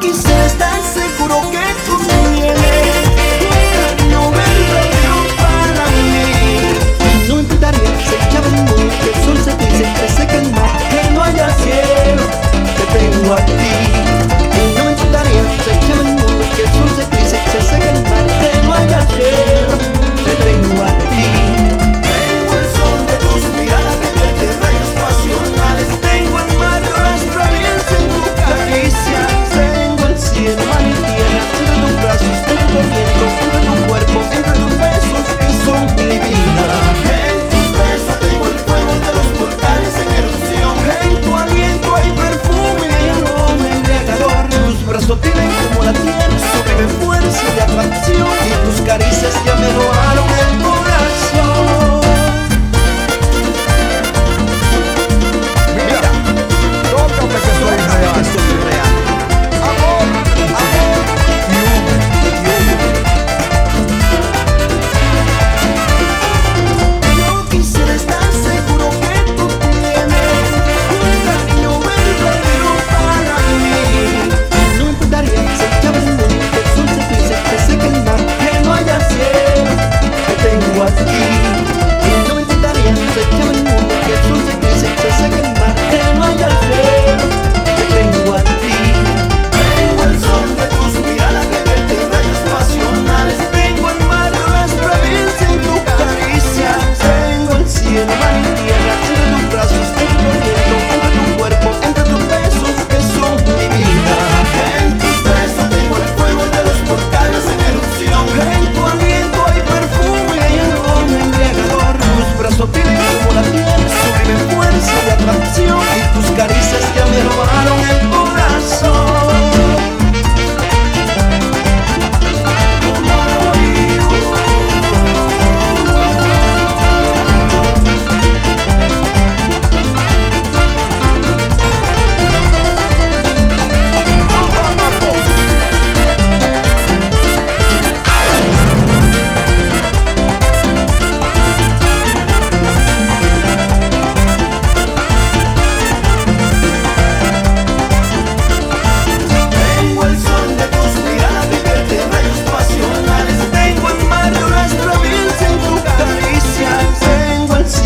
quise estar seguro que tú tienes no verdadero para mí. No intentaré echar el mundo, que el sol se dice que se quema, que no haya cielo, te tengo aquí.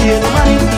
Get money.